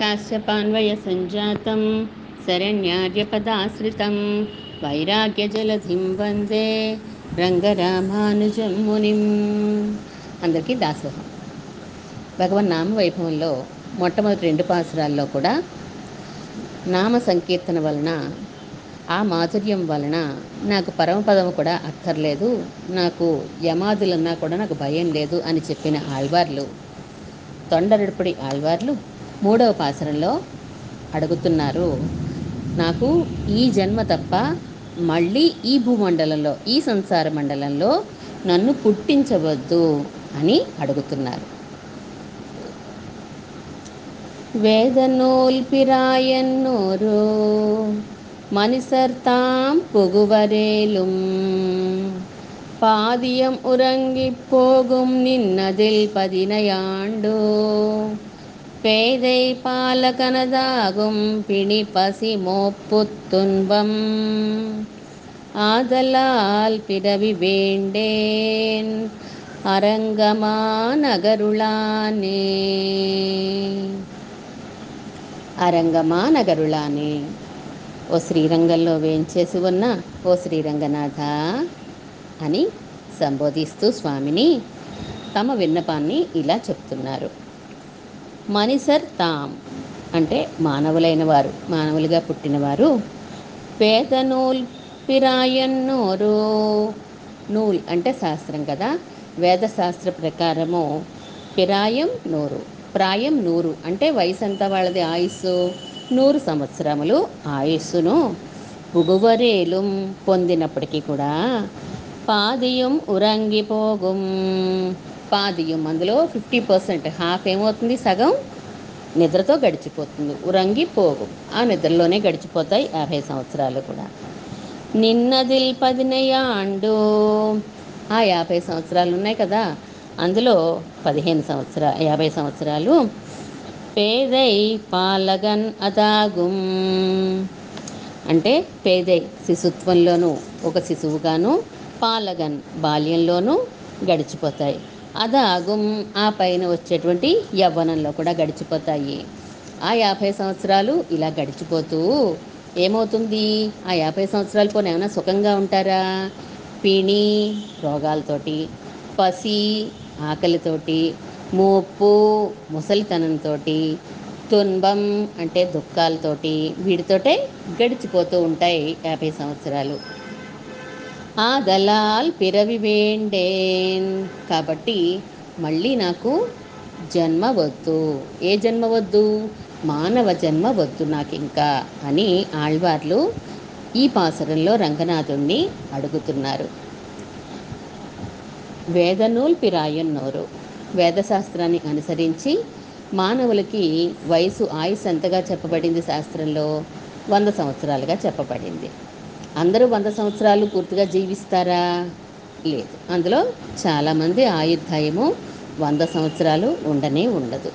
काश्यपान्वयसञ्जातं शरण्यार्यपदाश्रितं వైరాగ్యజలధిం వందే రంగరామానుజం మునిం అందరికీ దాసోహం భగవన్ నామ వైభవంలో మొట్టమొదటి రెండు పాసురాల్లో కూడా నామ సంకీర్తన వలన ఆ మాధుర్యం వలన నాకు పరమపదం కూడా అక్కర్లేదు నాకు యమాదులన్నా కూడా నాకు భయం లేదు అని చెప్పిన ఆళ్వార్లు తొండరడుపుడి ఆళ్వార్లు మూడవ పాసరంలో అడుగుతున్నారు నాకు ఈ జన్మ తప్ప మళ్ళీ ఈ భూమండలంలో ఈ సంసార మండలంలో నన్ను పుట్టించవద్దు అని అడుగుతున్నారు. వేదనోల్పిరాయన్నోరు మనిసర్తాం പുകുവരേലും పాదియం ఉరంగిపోగుం నిన్నదిల్ പതിനയാണ്ടോ பதினையாண்டோ பேதை பாலகனதாகும் பிணி பசி மோப்புத் துன்பம் ஆதலால் பிறவி வேண்டேன் அரங்கமா நகருளானே అరంగమా నగరులానే ఓ శ్రీరంగంలో వేంచేసి ఉన్న ఓ శ్రీరంగనాథ అని సంబోధిస్తూ స్వామిని తమ విన్నపాన్ని ఇలా చెప్తున్నారు మనిసర్ తాం అంటే మానవులైన వారు మానవులుగా పుట్టినవారు. పేద నూల్ పిరాయన్నోరు. నూల్ అంటే శాస్త్రం కదా. వేదశాస్త్ర ప్రకారము పిరాయం నూరు. ప్రాయం నూరు. అంటే వయసు ఎంత వాళ్ళది ఆయుస్సు నూరు సంవత్సరములు ఆయుస్సును పుగువరేలు పొందినప్పటికీ కూడా పాదియం ఉరంగిపోగుం. పాదియం అందులో ఫిఫ్టీ పర్సెంట్ హాఫ్ ఏమవుతుంది? సగం నిద్రతో గడిచిపోతుంది. ఉరంగి పోగు ఆ నిద్రలోనే గడిచిపోతాయి యాభై సంవత్సరాలు కూడా. నిన్నదిల్ పదినయాండు ఆ యాభై సంవత్సరాలు ఉన్నాయి కదా. అందులో పదిహేను సంవత్సర యాభై సంవత్సరాలు పేదై పాలగన్ అదాగుం. అంటే పేదై శిశుత్వంలోనూ ఒక శిశువుగాను పాలగన్ బాల్యంలోనూ గడిచిపోతాయి. అదాగం ఆ పైన వచ్చేటువంటి యవ్వనంలో కూడా గడిచిపోతాయి. ఆ యాభై సంవత్సరాలు ఇలా గడిచిపోతూ ఏమవుతుంది? ఆ యాభై సంవత్సరాలు పోనీ ఏమైనా సుఖంగా ఉంటారా? పిణి రోగాలతోటి పసి ఆకలితోటి మోపు ముసలితనంతో తున్బం అంటే దుఃఖాలతోటి వీటితోటే గడిచిపోతూ ఉంటాయి యాభై సంవత్సరాలు. ఆ దళాల్ పిరవి వేండేన్. కాబట్టి మళ్ళీ నాకు జన్మ వద్దు. ఏ జన్మ వద్దు? మానవ జన్మ వద్దు నాకు ఇంకా అని ఆళ్వార్లు ఈ పాసరంలో రంగనాథుణ్ణి అడుగుతున్నారు. వేదనూల్ పిరాయన్నోరు వేదశాస్త్రాన్ని అనుసరించి మానవులకి వయసు ఆయుస్ ఎంతగా చెప్పబడింది శాస్త్రంలో వంద సంవత్సరాలుగా చెప్పబడింది. అందరూ వంద సంవత్సరాలు పూర్తిగా జీవిస్తారా? లేదు. అందులో చాలామంది ఆయుర్దాయము వంద సంవత్సరాలు ఉండనే ఉండదు.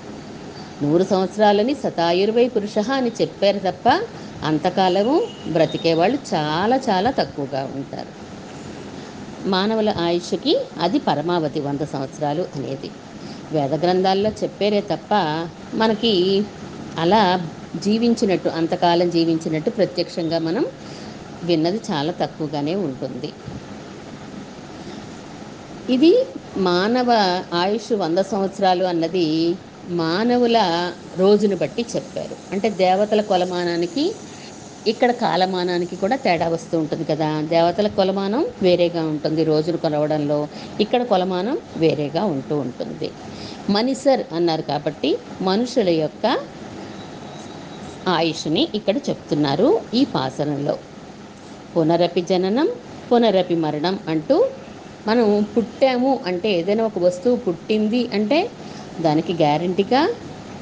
నూరు సంవత్సరాలని శతాయుర్వై పురుష అని చెప్పారు తప్ప అంతకాలము బ్రతికేవాళ్ళు చాలా చాలా తక్కువగా ఉంటారు. మానవుల ఆయుష్కి అది పరమావధి వంద సంవత్సరాలు అనేది. వేద గ్రంథాల్లో చెప్పారే తప్ప మనకి అలా జీవించినట్టు అంతకాలం జీవించినట్టు ప్రత్యక్షంగా మనం విన్నది చాలా తక్కువగానే ఉంటుంది. ఇది మానవ ఆయుష్ వంద సంవత్సరాలు అన్నది మానవుల రోజును బట్టి చెప్పారు. అంటే దేవతల కొలమానానికి ఇక్కడ కాలమానానికి కూడా తేడా వస్తూ ఉంటుంది కదా. దేవతల కొలమానం వేరేగా ఉంటుంది రోజును కొలవడంలో. ఇక్కడ కొలమానం వేరేగా ఉంటూ ఉంటుంది. మనిసర్ అన్నారు కాబట్టి మనుషుల యొక్క ఆయుష్ని ఇక్కడ చెప్తున్నారు ఈ పాసనంలో. పునరపి జననం పునరపి మరణం అంటూ మనం పుట్టాము అంటే ఏదైనా ఒక వస్తువు పుట్టింది అంటే దానికి గ్యారంటీగా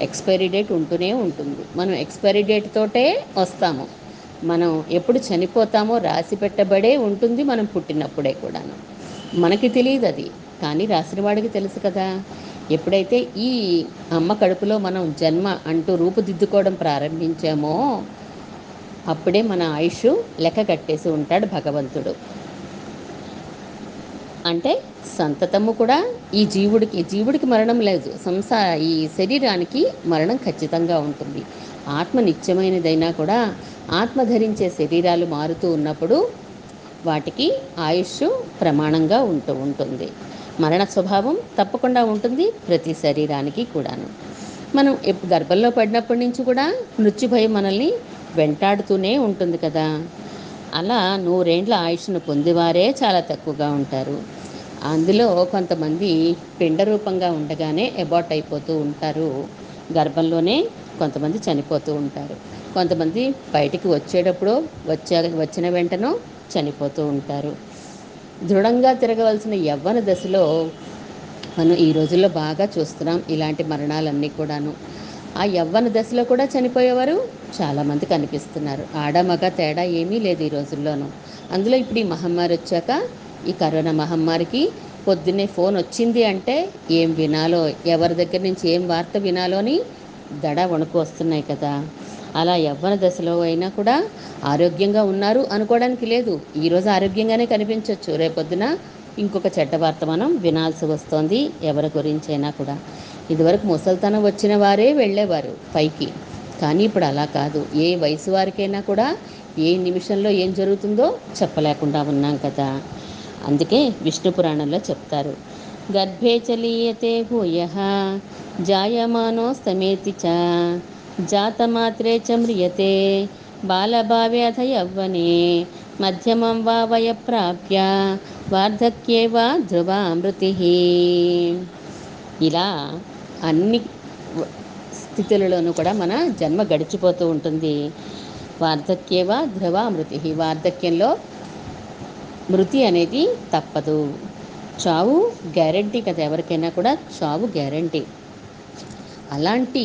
ఎక్స్పైరీ డేట్ ఉంటూనే ఉంటుంది. మనం ఎక్స్పైరీ డేట్ తోటే వస్తాము. మనం ఎప్పుడు చనిపోతామో రాసి పెట్టబడే ఉంటుంది మనం పుట్టినప్పుడే కూడాను. మనకి తెలియదు అది. కానీ రాసిన వాడికి తెలుసు కదా. ఎప్పుడైతే ఈ అమ్మ కడుపులో మనం జన్మ అంటూ రూపుదిద్దుకోవడం ప్రారంభించామో అప్పుడే మన ఆయుష్ లెక్క కట్టేసి ఉంటాడు భగవంతుడు. అంటే సంతతము కూడా ఈ జీవుడికి జీవుడికి మరణం లేదు. సంసా ఈ శరీరానికి మరణం ఖచ్చితంగా ఉంటుంది. ఆత్మ నిత్యమైనదైనా కూడా ఆత్మ ధరించే శరీరాలు మారుతూ ఉన్నప్పుడు వాటికి ఆయుష్ ప్రమాణంగా ఉంటూ ఉంటుంది. మరణ స్వభావం తప్పకుండా ఉంటుంది ప్రతి శరీరానికి కూడాను. మనం గర్భంలో పడినప్పటి నుంచి కూడా మృత్యు భయం మనల్ని వెంటాడుతూనే ఉంటుంది కదా. అలా నూరేండ్ల ఆయుష్ను పొందేవారే చాలా తక్కువగా ఉంటారు. అందులో కొంతమంది పిండ రూపంగా ఉండగానే అబార్ట్ అయిపోతూ ఉంటారు. గర్భంలోనే కొంతమంది చనిపోతూ ఉంటారు. కొంతమంది బయటికి వచ్చేటప్పుడు వచ్చే వచ్చిన వెంటనో చనిపోతూ ఉంటారు. దృఢంగా తిరగవలసిన యవ్వన దశలో మనం ఈ రోజుల్లో బాగా చూస్తున్నాం ఇలాంటి మరణాలన్నీ కూడాను. ఆ యవ్వన దశలో కూడా చనిపోయేవారు చాలామంది కనిపిస్తున్నారు. ఆడ మగ తేడా ఏమీ లేదు ఈ రోజుల్లోనూ. అందులో ఇప్పుడు ఈ మహమ్మారి వచ్చాక ఈ కరోనా మహమ్మారికి పొద్దున్నే ఫోన్ వచ్చింది అంటే ఏం వినాలో ఎవరి దగ్గర నుంచి ఏం వార్త వినాలో అని దడ వణుకు వస్తున్నాయి కదా. అలా యవ్వన దశలో అయినా కూడా ఆరోగ్యంగా ఉన్నారు అనుకోవడానికి లేదు. ఈరోజు ఆరోగ్యంగానే కనిపించవచ్చు రేపొద్దున ఇంకొక చెడ్డ వార్త మనం వినాల్సి వస్తోంది. ఎవరి గురించైనా కూడా. ఇదివరకు ముసల్తనం వచ్చిన వారే వెళ్ళేవారు పైకి. కానీ ఇప్పుడు అలా కాదు. ఏ వయసు వారికైనా కూడా ఏ నిమిషంలో ఏం జరుగుతుందో చెప్పలేకుండా ఉన్నాం కదా. అందుకే విష్ణు పురాణంలో చెప్తారు. గర్భే చలీయతే భూయ జాయమానోస్తమేతి చ జాతమాత్రే చ మ్రియతే బాలభావే యవ్వనే మధ్యమం వా వయ ప్రాప్య వార్ధక్యే వా ధ్రువామృతి ఇలా అన్ని స్థితులలోనూ కూడా మన జన్మ గడిచిపోతూ ఉంటుంది. వార్ధక్యేవా ధ్రువామృతి వార్ధక్యంలో మృతి అనేది తప్పదు. చావు గ్యారంటీ కదా ఎవరికైనా కూడా. చావు గ్యారంటీ. అలాంటి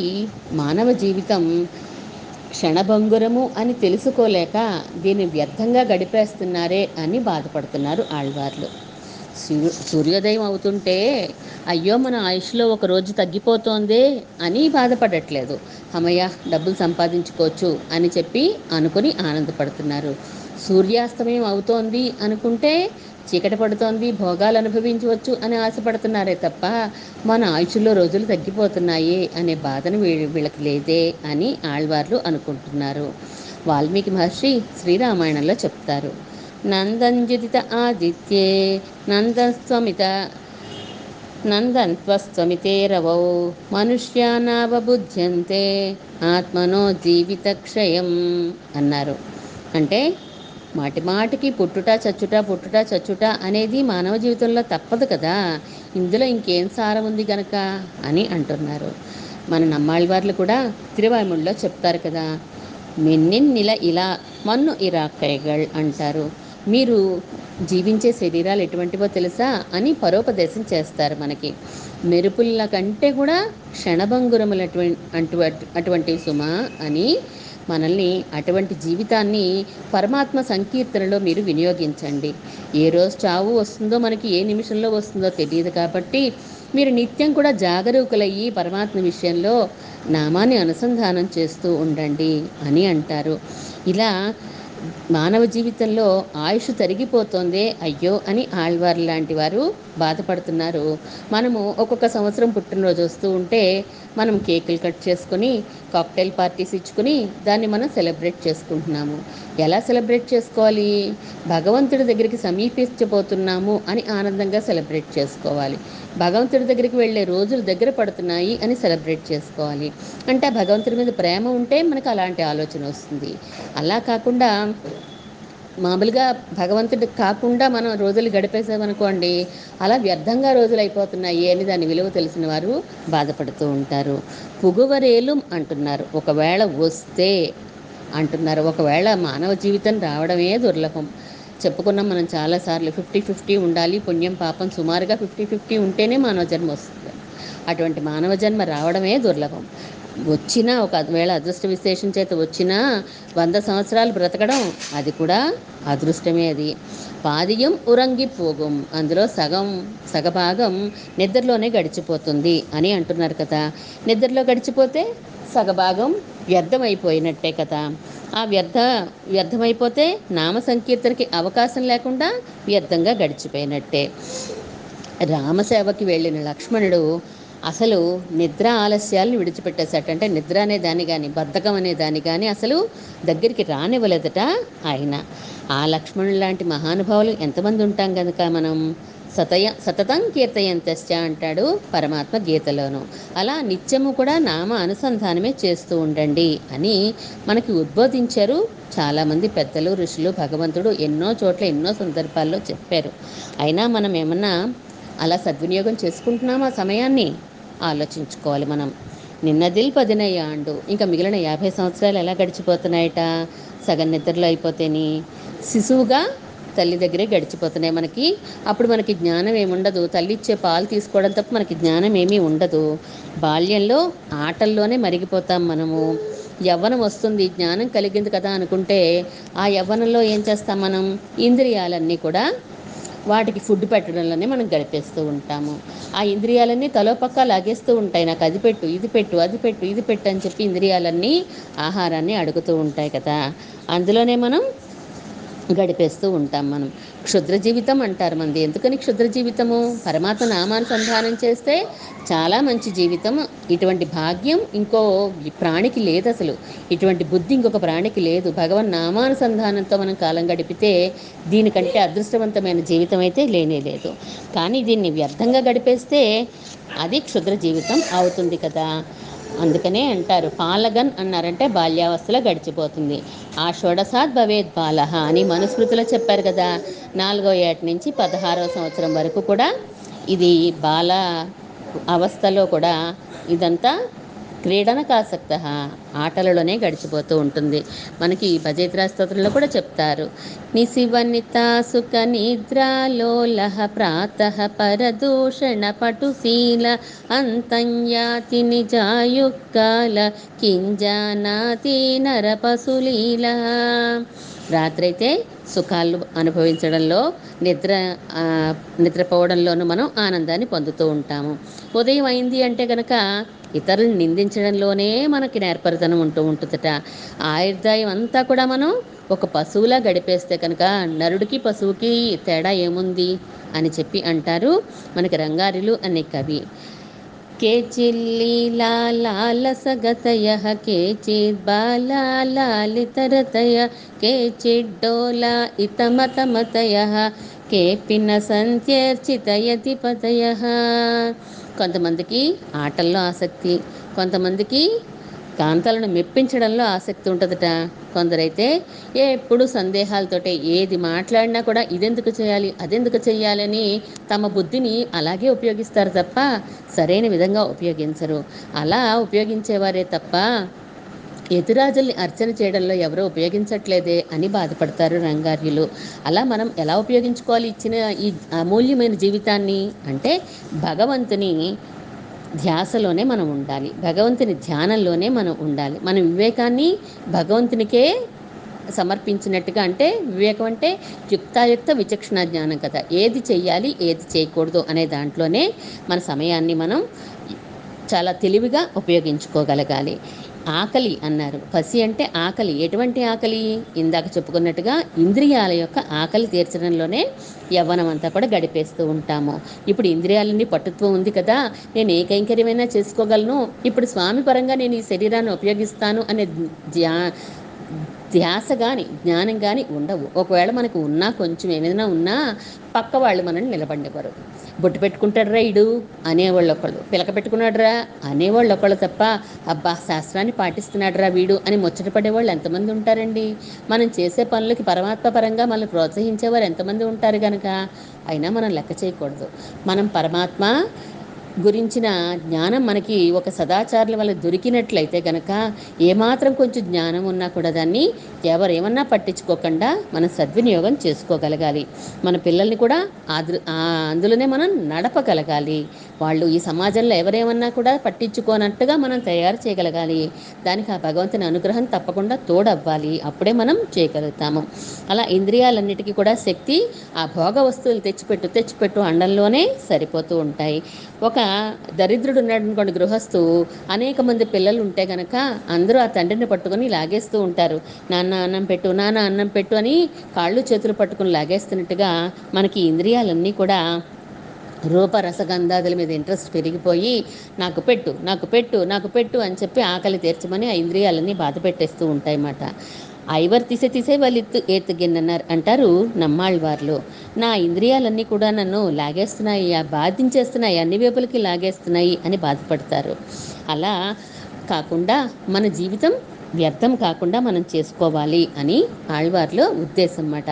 మానవ జీవితం క్షణభంగురము అని తెలుసుకోలేక దీన్ని వ్యర్థంగా గడిపేస్తున్నారే అని బాధపడుతున్నారు ఆళ్వార్లు. సూర్య సూర్యోదయం అవుతుంటే అయ్యో మన ఆయుష్లో ఒక రోజు తగ్గిపోతోందే అని బాధపడట్లేదు. అమ్మయ్య డబ్బులు సంపాదించుకోవచ్చు అని చెప్పి అనుకుని ఆనందపడుతున్నారు. సూర్యాస్తమయం అవుతోంది అనుకుంటే చీకటి పడుతోంది భోగాలు అనుభవించవచ్చు అని ఆశపడుతున్నారే తప్ప మన ఆయుషుల్లో రోజులు తగ్గిపోతున్నాయి అనే బాధను వీళ్ళకి లేదే అని ఆళ్వార్లు అనుకుంటున్నారు. వాల్మీకి మహర్షి శ్రీరామాయణంలో చెప్తారు. నందంజుదిత ఆదిత్యే నందస్వమిత నందన్త్వస్త్వమితే రవౌ మనుష్యానావబుధ్యంతే ఆత్మనో జీవితక్షయం అన్నారు. అంటే మాటిమాటికి పుట్టుట చచ్చుట పుట్టుట చచ్చుట అనేది మానవ జీవితంలో తప్పదు కదా. ఇందులో ఇంకేం సారం ఉంది గనక? అని అంటున్నారు. మన నమ్మాళ్ళవార్లు కూడా తిరువాయిముడిలో చెప్తారు కదా. మెన్నిన్నిల ఇలా మన్ను ఇరాక్కైగళ్ అంటారు. మీరు జీవించే శరీరాలు ఎటువంటివో తెలుసా? అని పరోపదేశం చేస్తారు మనకి. మెరుపుల కంటే కూడా క్షణభంగురములు అటువంటి అటువంటి అటువంటి సుమ అని మనల్ని అటువంటి జీవితాన్ని పరమాత్మ సంకీర్తనలో మీరు వినియోగించండి. ఏ రోజు చావు వస్తుందో మనకి ఏ నిమిషంలో వస్తుందో తెలియదు కాబట్టి మీరు నిత్యం కూడా జాగరూకులయ్యి పరమాత్మ విషయంలో నామాన్ని అనుసంధానం చేస్తూ ఉండండి అని అంటారు. ఇలా మానవ జీవితంలో ఆయుష్ తరిగిపోతోందే అయ్యో అని ఆళ్వార్ లాంటి వారు బాధపడుతున్నారు. మనము ఒక్కొక్క సంవత్సరం పుట్టినరోజు వస్తూ ఉంటే మనం కేకులు కట్ చేసుకొని కాక్టైల్ పార్టీస్ ఇచ్చుకొని దాన్ని మనం సెలబ్రేట్ చేసుకుంటున్నాము. ఎలా సెలబ్రేట్ చేసుకోవాలి? భగవంతుడి దగ్గరికి సమీపించబోతున్నాము అని ఆనందంగా సెలబ్రేట్ చేసుకోవాలి. భగవంతుడి దగ్గరికి వెళ్ళే రోజులు దగ్గర పడుతున్నాయి అని సెలబ్రేట్ చేసుకోవాలి. అంటే ఆ భగవంతుడి మీద ప్రేమ ఉంటే మనకు అలాంటి ఆలోచన వస్తుంది. అలా కాకుండా మామూలుగా భగవంతుడి కాకుండా మనం రోజులు గడిపేసామనుకోండి అలా వ్యర్థంగా రోజులు అయిపోతున్నాయి అని దాని విలువ తెలిసిన వారు బాధపడుతూ ఉంటారు. పుగువరేలు అంటున్నారు. ఒకవేళ వస్తే అంటున్నారు. ఒకవేళ మానవ జీవితం రావడమే దుర్లభం. చెప్పుకున్నాం మనం చాలాసార్లు ఫిఫ్టీ ఫిఫ్టీ ఉండాలి పుణ్యం పాపం సుమారుగా ఫిఫ్టీ ఫిఫ్టీ ఉంటేనే మానవ జన్మ వస్తుంది. అటువంటి మానవ జన్మ రావడమే దుర్లభం. వచ్చినా ఒకవేళ అదృష్ట విశేషం చేత వచ్చినా వంద సంవత్సరాలు బ్రతకడం అది కూడా అదృష్టమే అది. పాదియం ఉరంగిపోగుం అందులో సగం సగభాగం నిద్రలోనే గడిచిపోతుంది అని అంటున్నారు కదా. నిద్రలో గడిచిపోతే సగభాగం వ్యర్థమైపోయినట్టే కదా. ఆ వ్యర్థ వ్యర్థమైపోతే నామ సంకీర్తనకి అవకాశం లేకుండా వ్యర్థంగా గడిచిపోయినట్టే. రామసేవకి వెళ్ళిన లక్ష్మణుడు అసలు నిద్ర ఆలస్యాలను విడిచిపెట్టేశాట. అంటే నిద్ర అనే దాని కానీ బద్ధకం అనే దాన్ని కానీ అసలు దగ్గరికి రానివ్వలేదట ఆయన. ఆ లక్ష్మణుడు లాంటి మహానుభావులు ఎంతమంది ఉంటాం కనుక మనం? సతయ సతతం కీర్తయంతశ్చ అంటాడు పరమాత్మ గీతలోను. అలా నిత్యము కూడా నామ అనుసంధానమే చేస్తూ ఉండండి అని మనకి ఉద్బోధించారు చాలామంది పెద్దలు ఋషులు భగవంతుడు ఎన్నో చోట్ల ఎన్నో సందర్భాల్లో చెప్పారు. అయినా మనం ఏమన్నా అలా సద్వినియోగం చేసుకుంటున్నామా సమయాన్ని? ఆలోచించుకోవాలి మనం. నిన్నదిల్ పదినయ్యాండు ఇంకా మిగిలిన యాభై సంవత్సరాలు ఎలా గడిచిపోతున్నాయట? సగం నిద్రలో అయిపోతేని. శిశువుగా తల్లి దగ్గరే గడిచిపోతున్నాయి మనకి. అప్పుడు మనకి జ్ఞానం ఏముండదు. తల్లి ఇచ్చే పాలు తీసుకోవడం తప్ప మనకి జ్ఞానం ఏమీ ఉండదు. బాల్యంలో ఆటల్లోనే మరిగిపోతాం మనము. యవ్వనం వస్తుంది. జ్ఞానం కలిగింది కదా అనుకుంటే ఆ యవ్వనంలో ఏం చేస్తాం మనం? ఇంద్రియాలన్నీ కూడా వాటికి ఫుడ్ పెట్టడంలోనే మనం గడిపేస్తూ ఉంటాము. ఆ ఇంద్రియాలన్నీ తలోపక్క లాగేస్తూ ఉంటాయి. నాకు అది పెట్టు ఇది పెట్టు అది పెట్టు ఇది పెట్టు అని చెప్పి ఇంద్రియాలన్నీ ఆహారాన్ని అడుగుతూ ఉంటాయి కదా. అందులోనే మనం గడిపేస్తూ ఉంటాం మనం. క్షుద్ర జీవితం అంటారు మనది ఎందుకని క్షుద్ర జీవితము? పరమాత్మ నామానుసంధానం చేస్తే చాలా మంచి జీవితం. ఇటువంటి భాగ్యం ఇంకో ప్రాణికి లేదు అసలు. ఇటువంటి బుద్ధి ఇంకొక ప్రాణికి లేదు. భగవన్ నామానుసంధానంతో మనం కాలం గడిపితే దీనికంటే అదృష్టవంతమైన జీవితం అయితే లేనే లేదు. కానీ దీన్ని వ్యర్థంగా గడిపేస్తే అది క్షుద్ర జీవితం అవుతుంది కదా. అందుకనే అంటారు. పాలగన్ అన్నారంటే బాల్యావస్థలో గడిచిపోతుంది. ఆ షోడసాద్ భవేద్ బాలహ అని మనుస్మృతిలో చెప్పారు కదా. నాలుగో ఏట నుంచి పదహారవ సంవత్సరం వరకు కూడా ఇది బాల అవస్థలో కూడా ఇదంతా క్రీడనకు ఆసక్త ఆటలలోనే గడిచిపోతూ ఉంటుంది. మనకి భజేత్రా స్తోత్రంలో కూడా చెప్తారు. నిశివనిత సుఖ నిద్రాలోలహ ప్రాత పరదూషణ పటుశీల అంతంయాతి నిజాయుక్కాల కింజానాతి నరపసులీల రాత్రైతే సుఖాలు అనుభవించడంలో నిద్ర నిద్రపోవడంలోనూ మనం ఆనందాన్ని పొందుతూ ఉంటాము. ఉదయం అయింది అంటే కనుక ఇతరులను నిందించడంలోనే మనకి నేర్పరితనం ఉంటూ ఉంటుందట. ఆయుర్దాయం అంతా కూడా మనం ఒక పశువులా గడిపేస్తే కనుక నరుడికి పశువుకి తేడా ఏముంది అని చెప్పి అంటారు మనకి రంగారిలు అనే కవి. కేచిల్లీలాలసగతయ కేచిద్బాలాలితరతయ కేచిడ్డోలా ఇతమతమతయ కేపిన సంత్యర్చితయతి పతయ కొంతమందికి ఆటల్లో ఆసక్తి కొంతమందికి కాంతలను మెప్పించడంలో ఆసక్తి ఉంటుందట. కొందరైతే ఎప్పుడు సందేహాలతోటే ఏది మాట్లాడినా కూడా ఇదెందుకు చేయాలి అదెందుకు చేయాలని తమ బుద్ధిని అలాగే ఉపయోగిస్తారు తప్ప సరైన విధంగా ఉపయోగించరు. అలా ఉపయోగించేవారే తప్ప ఎదురాజుల్ని అర్చన చేయడంలో ఎవరో ఉపయోగించట్లేదే అని బాధపడతారు రంగార్యులు. అలా మనం ఎలా ఉపయోగించుకోవాలి ఇచ్చిన ఈ అమూల్యమైన జీవితాన్ని? అంటే భగవంతుని ధ్యాసలోనే మనం ఉండాలి. భగవంతుని ధ్యానంలోనే మనం ఉండాలి. మన వివేకాన్ని భగవంతునికే సమర్పించినట్టుగా అంటే వివేకం అంటే యుక్తాయుక్త విచక్షణ జ్ఞానం కదా. ఏది చేయాలి ఏది చేయకూడదు అనే దాంట్లోనే మన సమయాన్ని మనం చాలా తెలివిగా ఉపయోగించుకోగలగాలి. ఆకలి అన్నారు. పసి అంటే ఆకలి. ఎటువంటి ఆకలి? ఇందాక చెప్పుకున్నట్టుగా ఇంద్రియాల యొక్క ఆకలి తీర్చడంలోనే యవ్వనం అంతా కూడా గడిపేస్తూ ఉంటాము. ఇప్పుడు ఇంద్రియాలన్నీ పట్టుత్వం ఉంది కదా. నేను ఏ కైంకర్యమైనా చేసుకోగలను? ఇప్పుడు స్వామి పరంగా నేను ఈ శరీరాన్ని ఉపయోగిస్తాను అనే ధ్యా ధ్యాస కానీ జ్ఞానం కానీ ఉండవు. ఒకవేళ మనకు ఉన్నా కొంచెం ఏమైనా ఉన్నా పక్క వాళ్ళు మనల్ని నిలబడేవారు బొట్టు పెట్టుకుంటాడురా ఇడు అనేవాళ్ళు ఒకళ్ళు. పిలక పెట్టుకున్నాడురా? అనేవాళ్ళు ఒకళ్ళు తప్ప అబ్బా శాస్త్రాన్ని పాటిస్తున్నాడురా వీడు? అని ముచ్చట పడేవాళ్ళు ఎంతమంది ఉంటారండి? మనం చేసే పనులకి పరమాత్మ పరంగా మనల్ని ప్రోత్సహించేవారు ఎంతమంది ఉంటారు కనుక అయినా మనం లెక్క చేయకూడదు. మనం పరమాత్మ గురించిన జ్ఞానం మనకి ఒక సదాచారుల వల్ల దొరికినట్లయితే గనక ఏమాత్రం కొంచెం జ్ఞానం ఉన్నా కూడా దాన్ని ఎవరేమన్నా పట్టించుకోకుండా మనం సద్వినియోగం చేసుకోగలగాలి. మన పిల్లల్ని కూడా ఆదృ అందులోనే మనం నడపగలగాలి. వాళ్ళు ఈ సమాజంలో ఎవరేమన్నా కూడా పట్టించుకోనట్టుగా మనం తయారు చేయగలగాలి. దానికి ఆ భగవంతుని అనుగ్రహం తప్పకుండా తోడవ్వాలి. అప్పుడే మనం చేయగలుగుతాము. అలా ఇంద్రియాలన్నిటికీ కూడా శక్తి ఆ భోగ వస్తువులు తెచ్చిపెట్టు తెచ్చిపెట్టు అండంలోనే సరిపోతూ ఉంటాయి. ఒక దరిద్రుడు ఉన్నాడు అనుకోండి గృహస్థు అనేక మంది పిల్లలు ఉంటే గనక అందరూ ఆ తండ్రిని పట్టుకొని లాగేస్తూ ఉంటారు. నాన్న అన్నం పెట్టు నాన్న అన్నం పెట్టు అని కాళ్ళు చేతులు పట్టుకొని లాగేస్తున్నట్టుగా మనకి ఇంద్రియాలన్నీ కూడా రూప రసగంధాదుల మీద ఇంట్రెస్ట్ పెరిగిపోయి నాకు పెట్టు నాకు పెట్టు నాకు పెట్టు అని చెప్పి ఆకలి తీర్చమని ఆ ఇంద్రియాలన్నీ బాధ పెట్టేస్తూ ఉంటాయన్నమాట. ఐవర్ తీసే తీసే వాళ్ళు ఎత్తు ఎత్తుగిన్నన్నారు అంటారు నమ్మాళ్ళవార్లు నా ఇంద్రియాలన్నీ కూడా నన్ను లాగేస్తున్నాయి ఆ బాధించేస్తున్నాయి అన్ని వైపులకి లాగేస్తున్నాయి అని బాధపడతారు. అలా కాకుండా మన జీవితం వ్యర్థం కాకుండా మనం చేసుకోవాలి అని ఆళ్వార్లో ఉద్దేశం అన్నమాట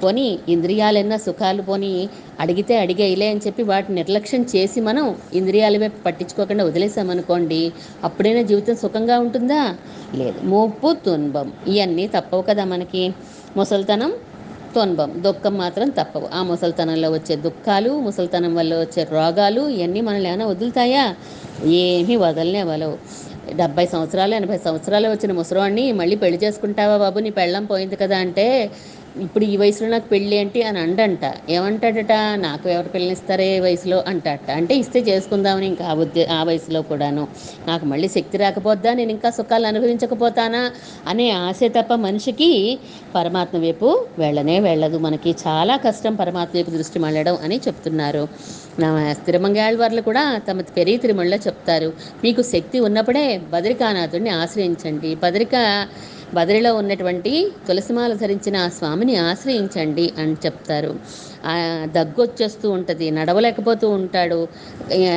పోనీ ఇంద్రియాలన్నా సుఖాలు పోనీ అడిగితే అడిగేయలే అని చెప్పి వాటిని నిర్లక్ష్యం చేసి మనం ఇంద్రియాల వైపు పట్టించుకోకుండా వదిలేసామనుకోండి అప్పుడైనా జీవితం సుఖంగా ఉంటుందా? లేదు. మోపు తున్బం ఇవన్నీ తప్పవు కదా మనకి. ముసలితనం తొన్బం దుఃఖం మాత్రం తప్పవు. ఆ ముసలితనంలో వచ్చే దుఃఖాలు ముసలితనం వల్ల వచ్చే రోగాలు ఇవన్నీ మనల్ని ఏమైనా వదులుతాయా? ఏమీ వదలనే వలవు. డెబ్బై సంవత్సరాలు ఎనభై సంవత్సరాలు వచ్చిన ముసలివాడిని మళ్ళీ పెళ్ళి చేసుకుంటావా బాబు? నీ పెళ్ళం పోయింది కదా అంటే ఇప్పుడు ఈ వయసులో నాకు పెళ్ళి ఏంటి అని అండంట. ఏమంటాడట? నాకు ఎవరు పెళ్ళిస్తారే ఈ వయసులో అంటాడట. అంటే ఇస్తే చేసుకుందామని ఇంకా ఆ ఉద్దే ఆ వయసులో కూడాను. నాకు మళ్ళీ శక్తి రాకపోద్దా? నేను ఇంకా సుఖాలు అనుభవించకపోతానా? అనే ఆశ తప్ప మనిషికి పరమాత్మ వైపు వెళ్ళనే వెళ్ళదు. మనకి చాలా కష్టం పరమాత్మ వైపు దృష్టి మళ్ళడం అని చెప్తున్నారు. నా స్థిరమంగాళ్ళ కూడా తమ పెరిగి తిరుమలలో చెప్తారు. మీకు శక్తి ఉన్నప్పుడే బదరికానాథుడిని ఆశ్రయించండి. బదరిక బదిరిలో ఉన్నటువంటి తులసిమాల ధరించిన ఆ స్వామిని ఆశ్రయించండి అని చెప్తారు. దగ్గు వచ్చేస్తూ ఉంటుంది నడవలేకపోతూ ఉంటాడు.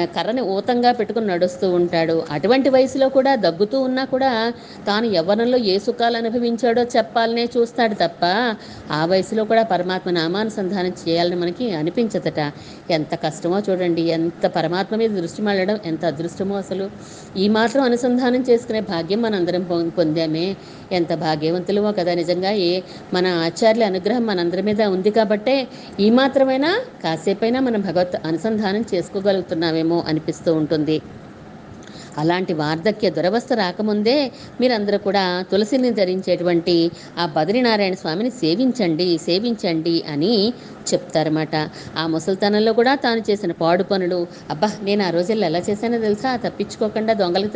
కర్రని ఊతంగా పెట్టుకుని నడుస్తూ ఉంటాడు. అటువంటి వయసులో కూడా దగ్గుతూ ఉన్నా కూడా తాను యవ్వనంలో ఏ సుఖాలు అనుభవించాడో చెప్పాలనే చూస్తాడు తప్ప ఆ వయసులో కూడా పరమాత్మ నామానుసంధానం చేయాలని మనకి అనిపించదట. ఎంత కష్టమో చూడండి ఎంత పరమాత్మ మీద దృష్టి మళ్ళడం ఎంత అదృష్టమో అసలు. ఈ మాత్రం అనుసంధానం చేసుకునే భాగ్యం మనందరం పొం- పొందామే. ఎంత భాగ్యవంతులమో కదా నిజంగా ఏ మన ఆచార్యుల అనుగ్రహం మనందరి మీద ఉంది కాబట్టే ఈ ఏమాత్రమైనా కాసేపైనా మనం భగవత్ అనుసంధానం చేసుకోగలుగుతున్నామేమో అనిపిస్తూ ఉంటుంది. అలాంటి వార్ధక్య దురవస్థ రాకముందే మీరందరూ కూడా తులసిని ధరించేటువంటి ఆ బద్రీనారాయణ స్వామిని సేవించండి సేవించండి అని చెప్తారన్నమాట. ఆ ముసలితనంలో కూడా తాను చేసిన పాడు పనులు అబ్బా నేను ఆ రోజుల్లో ఎలా చేశానో తెలుసా? తప్పించుకోకుండా దొంగలు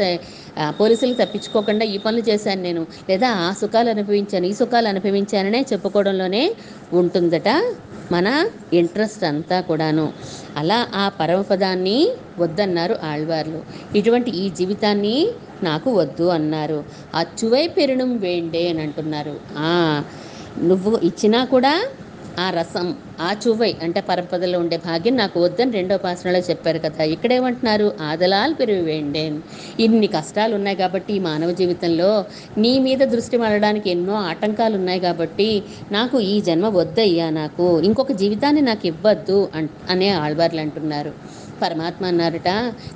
పోలీసులు తప్పించుకోకుండా ఈ పనులు చేశాను నేను. లేదా ఆ సుఖాలు అనుభవించాను ఈ సుఖాలు అనుభవించాననే చెప్పుకోవడంలోనే ఉంటుందట. మన ఇంట్రెస్ట్ అంతా కూడాను. అలా ఆ పరమపదాన్ని వద్దన్నారు ఆళ్వార్లు. ఇటువంటి ఈ జీవితాన్ని నాకు వద్దు అన్నారు. అచ్చువై పెరుణం వేండే అని అంటున్నారు. నువ్వు ఇచ్చినా కూడా ఆ రసం ఆ చువై అంటే పరపదలో ఉండే భాగ్యం నాకు వద్దని రెండో పాసనలో చెప్పారు కదా. ఇక్కడేమంటున్నారు? ఆదలాలు పెరిగి వేండేన్ ఇన్ని కష్టాలు ఉన్నాయి కాబట్టి ఈ మానవ జీవితంలో నీ మీద దృష్టి మళ్ళడానికి ఎన్నో ఆటంకాలు ఉన్నాయి కాబట్టి నాకు ఈ జన్మ వద్దయ్యా నాకు. ఇంకొక జీవితాన్ని నాకు ఇవ్వద్దు అన్ అనే ఆళ్వార్లు అంటున్నారు. పరమాత్మ అన్నారట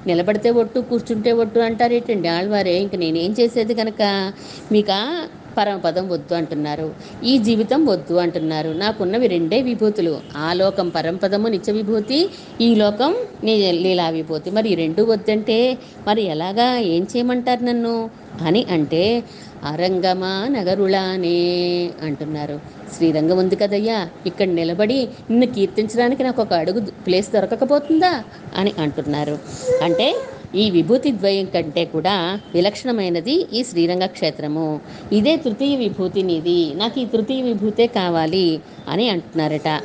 నిలబడితే ఒట్టు కూర్చుంటే ఒట్టు అంటారేటండి ఆళ్వారే. ఇంక నేనేం చేసేది కనుక మీక పరమపదం వద్దు అంటున్నారు. ఈ జీవితం వద్దు అంటున్నారు. నాకున్నవి రెండే విభూతులు. ఆ లోకం పరమపదము నిత్య విభూతి ఈ లోకం నీ లీలా విభూతి మరి ఈ రెండు వద్దంటే మరి ఎలాగా? ఏం చేయమంటారు నన్ను? అని అంటే అరంగమా నగరులానే అంటున్నారు. శ్రీరంగం ఉంది కదయ్యా. ఇక్కడ నిలబడి నిన్ను కీర్తించడానికి నాకు ఒక అడుగు ప్లేస్ దొరకకపోతుందా? అని అంటున్నారు. అంటే ఈ విభూతి ద్వయం కంటే కూడా విలక్షణమైనది ఈ శ్రీరంగ క్షేత్రము. ఇదే తృతీయ విభూతి నీది. నాకు ఈ తృతీయ విభూతే కావాలి అని అంటున్నారట.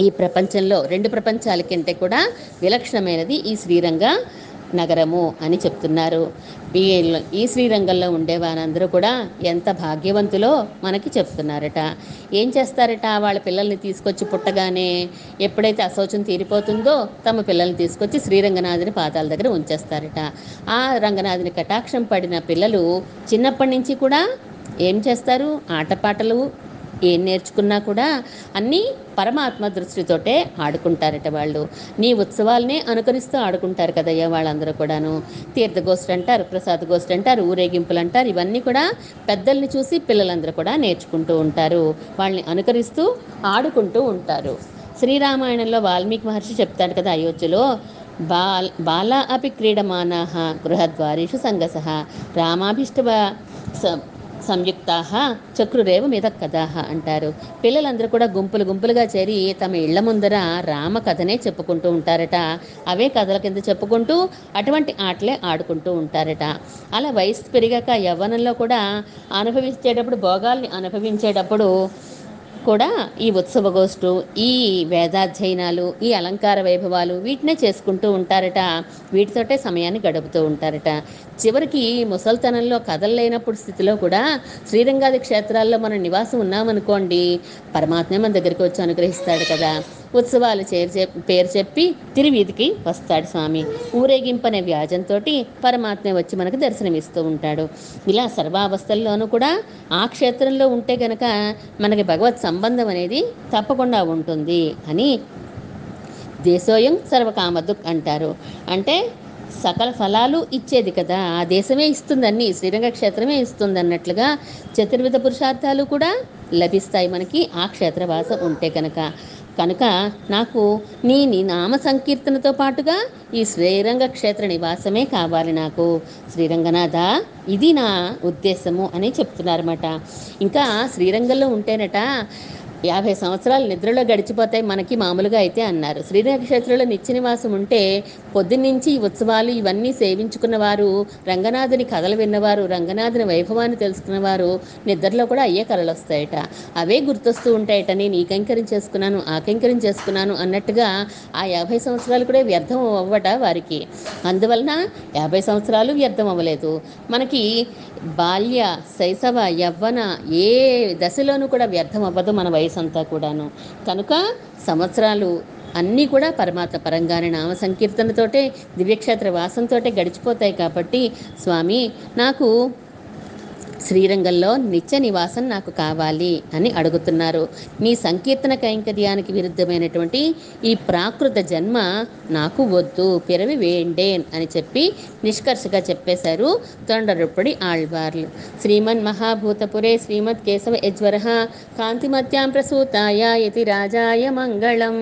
ఈ ప్రపంచంలో రెండు ప్రపంచాల కంటే కూడా విలక్షణమైనది ఈ శ్రీరంగ నగరము అని చెప్తున్నారు. ఈ ఈ శ్రీరంగంలో ఉండే వారందరూ కూడా ఎంత భాగ్యవంతులో మనకి చెప్తున్నారట. ఏం చేస్తారట? వాళ్ళ పిల్లల్ని తీసుకొచ్చి పుట్టగానే ఎప్పుడైతే అశోచం తీరిపోతుందో తమ పిల్లల్ని తీసుకొచ్చి శ్రీరంగనాథుని పాదాల దగ్గర ఉంచేస్తారట. ఆ రంగనాథుని కటాక్షం పడిన పిల్లలు చిన్నప్పటి నుంచి కూడా ఏం చేస్తారు? ఆటపాటలు ఏం నేర్చుకున్నా కూడా అన్నీ పరమాత్మ దృష్టితోటే ఆడుకుంటారట వాళ్ళు. నీ ఉత్సవాలనే అనుకరిస్తూ ఆడుకుంటారు కదయ్యా వాళ్ళందరూ కూడాను. తీర్థగోష్ఠి అంటారు ప్రసాద గోష్ఠి అంటారు ఊరేగింపులు అంటారు. ఇవన్నీ కూడా పెద్దల్ని చూసి పిల్లలందరూ కూడా నేర్చుకుంటూ ఉంటారు. వాళ్ళని అనుకరిస్తూ ఆడుకుంటూ ఉంటారు. శ్రీరామాయణంలో వాల్మీకి మహర్షి చెప్తాడు కదా అయోధ్యలో బాల్ బాలా అపి క్రీడమానా గృహద్వారేషు సంగస రామాభిష్ట సంయుక్తా చక్రురేవ మీద కథాహ అంటారు. పిల్లలందరూ కూడా గుంపులు గుంపులుగా చేరి తమ ఇళ్ళ ముందర రామ కథనే చెప్పుకుంటూ ఉంటారట. అవే కథల కింద చెప్పుకుంటూ అటువంటి ఆటలే ఆడుకుంటూ ఉంటారట. అలా వయసు పెరిగాక యవ్వనంలో కూడా అనుభవించేటప్పుడు భోగాల్ని అనుభవించేటప్పుడు కూడా ఈ ఉత్సవ గోష్ఠు ఈ వేదాధ్యయనాలు ఈ అలంకార వైభవాలు వీటినే చేసుకుంటూ ఉంటారట. వీటితోటే సమయాన్ని గడుపుతూ ఉంటారట. చివరికి ముసల్తనంలో కదలలేనప్పుడు స్థితిలో కూడా శ్రీరంగాది క్షేత్రాల్లో మనం నివాసం ఉన్నామనుకోండి పరమాత్మే మన దగ్గరికి వచ్చి అనుగ్రహిస్తాడు కదా. ఉత్సవాలు చేరు చెప్ పేరు చెప్పి తిరువీధికి వస్తాడు స్వామి. ఊరేగింపనే వ్యాజంతో పరమాత్మే వచ్చి మనకు దర్శనమిస్తూ ఉంటాడు. ఇలా సర్వావస్థల్లోనూ కూడా ఆ క్షేత్రంలో ఉంటే గనక మనకి భగవత్ సంబంధం అనేది తప్పకుండా ఉంటుంది అని దేశోయం సర్వకామదుక్ అంటారు. అంటే సకల ఫలాలు ఇచ్చేది కదా ఆ దేశమే ఇస్తుందన్ని శ్రీరంగ క్షేత్రమే ఇస్తుంది అన్నట్లుగా చతుర్విధ పురుషార్థాలు కూడా లభిస్తాయి మనకి ఆ క్షేత్రవాసం ఉంటే కనుక కనుక నాకు నీ నీ నామ సంకీర్తనతో పాటుగా ఈ శ్రీరంగ క్షేత్ర నివాసమే కావాలి నాకు. శ్రీరంగనాథ ఇది నా ఉద్దేశము అని చెప్తున్నారన్నమాట. ఇంకా శ్రీరంగంలో ఉంటేనట యాభై సంవత్సరాలు నిద్రలో గడిచిపోతాయి మనకి మామూలుగా అయితే అన్నారు. శ్రీరంగ నిత్యనివాసం నిత్య నివాసం ఉంటే పొద్దున్నుంచి ఈ ఉత్సవాలు ఇవన్నీ సేవించుకున్న వారు రంగనాథుని కథలు విన్నవారు రంగనాథుని వైభవాన్ని తెలుసుకున్నవారు నిద్రలో కూడా అయ్యే కళలు వస్తాయట. అవే గుర్తొస్తూ ఉంటాయట నేను ఈ కైంకర్యం చేసుకున్నాను ఆ కైంకర్యం చేసుకున్నాను అన్నట్టుగా ఆ యాభై సంవత్సరాలు కూడా వ్యర్థం అవ్వట వారికి. అందువలన యాభై సంవత్సరాలు వ్యర్థం అవ్వలేదు. మనకి బాల్య శైశవ యవ్వన ఏ దశలోనూ కూడా వ్యర్థం అవ్వదు మన వయసు అంతా కూడాను. కనుక సంవత్సరాలు అన్నీ కూడా పరమాత్మ పరంగానే నామ సంకీర్తనతోటే దివ్యక్షేత్ర వాసంతోటే గడిచిపోతాయి కాబట్టి స్వామి నాకు శ్రీరంగంలో నిత్య నివాసం నాకు కావాలి అని అడుగుతున్నారు. నీ సంకీర్తన కైంకర్యానికి విరుద్ధమైనటువంటి ఈ ప్రాకృత జన్మ నాకు వద్దు పిరవి వేండేన్ అని చెప్పి నిష్కర్షగా చెప్పేశారు తొండరుప్పడి ఆళ్వార్లు. శ్రీమన్ మహాభూతపురే శ్రీమద్ కేశవ యజ్వర కాంతిమత్యాం ప్రసూతాయ యతి రాజాయ మంగళం.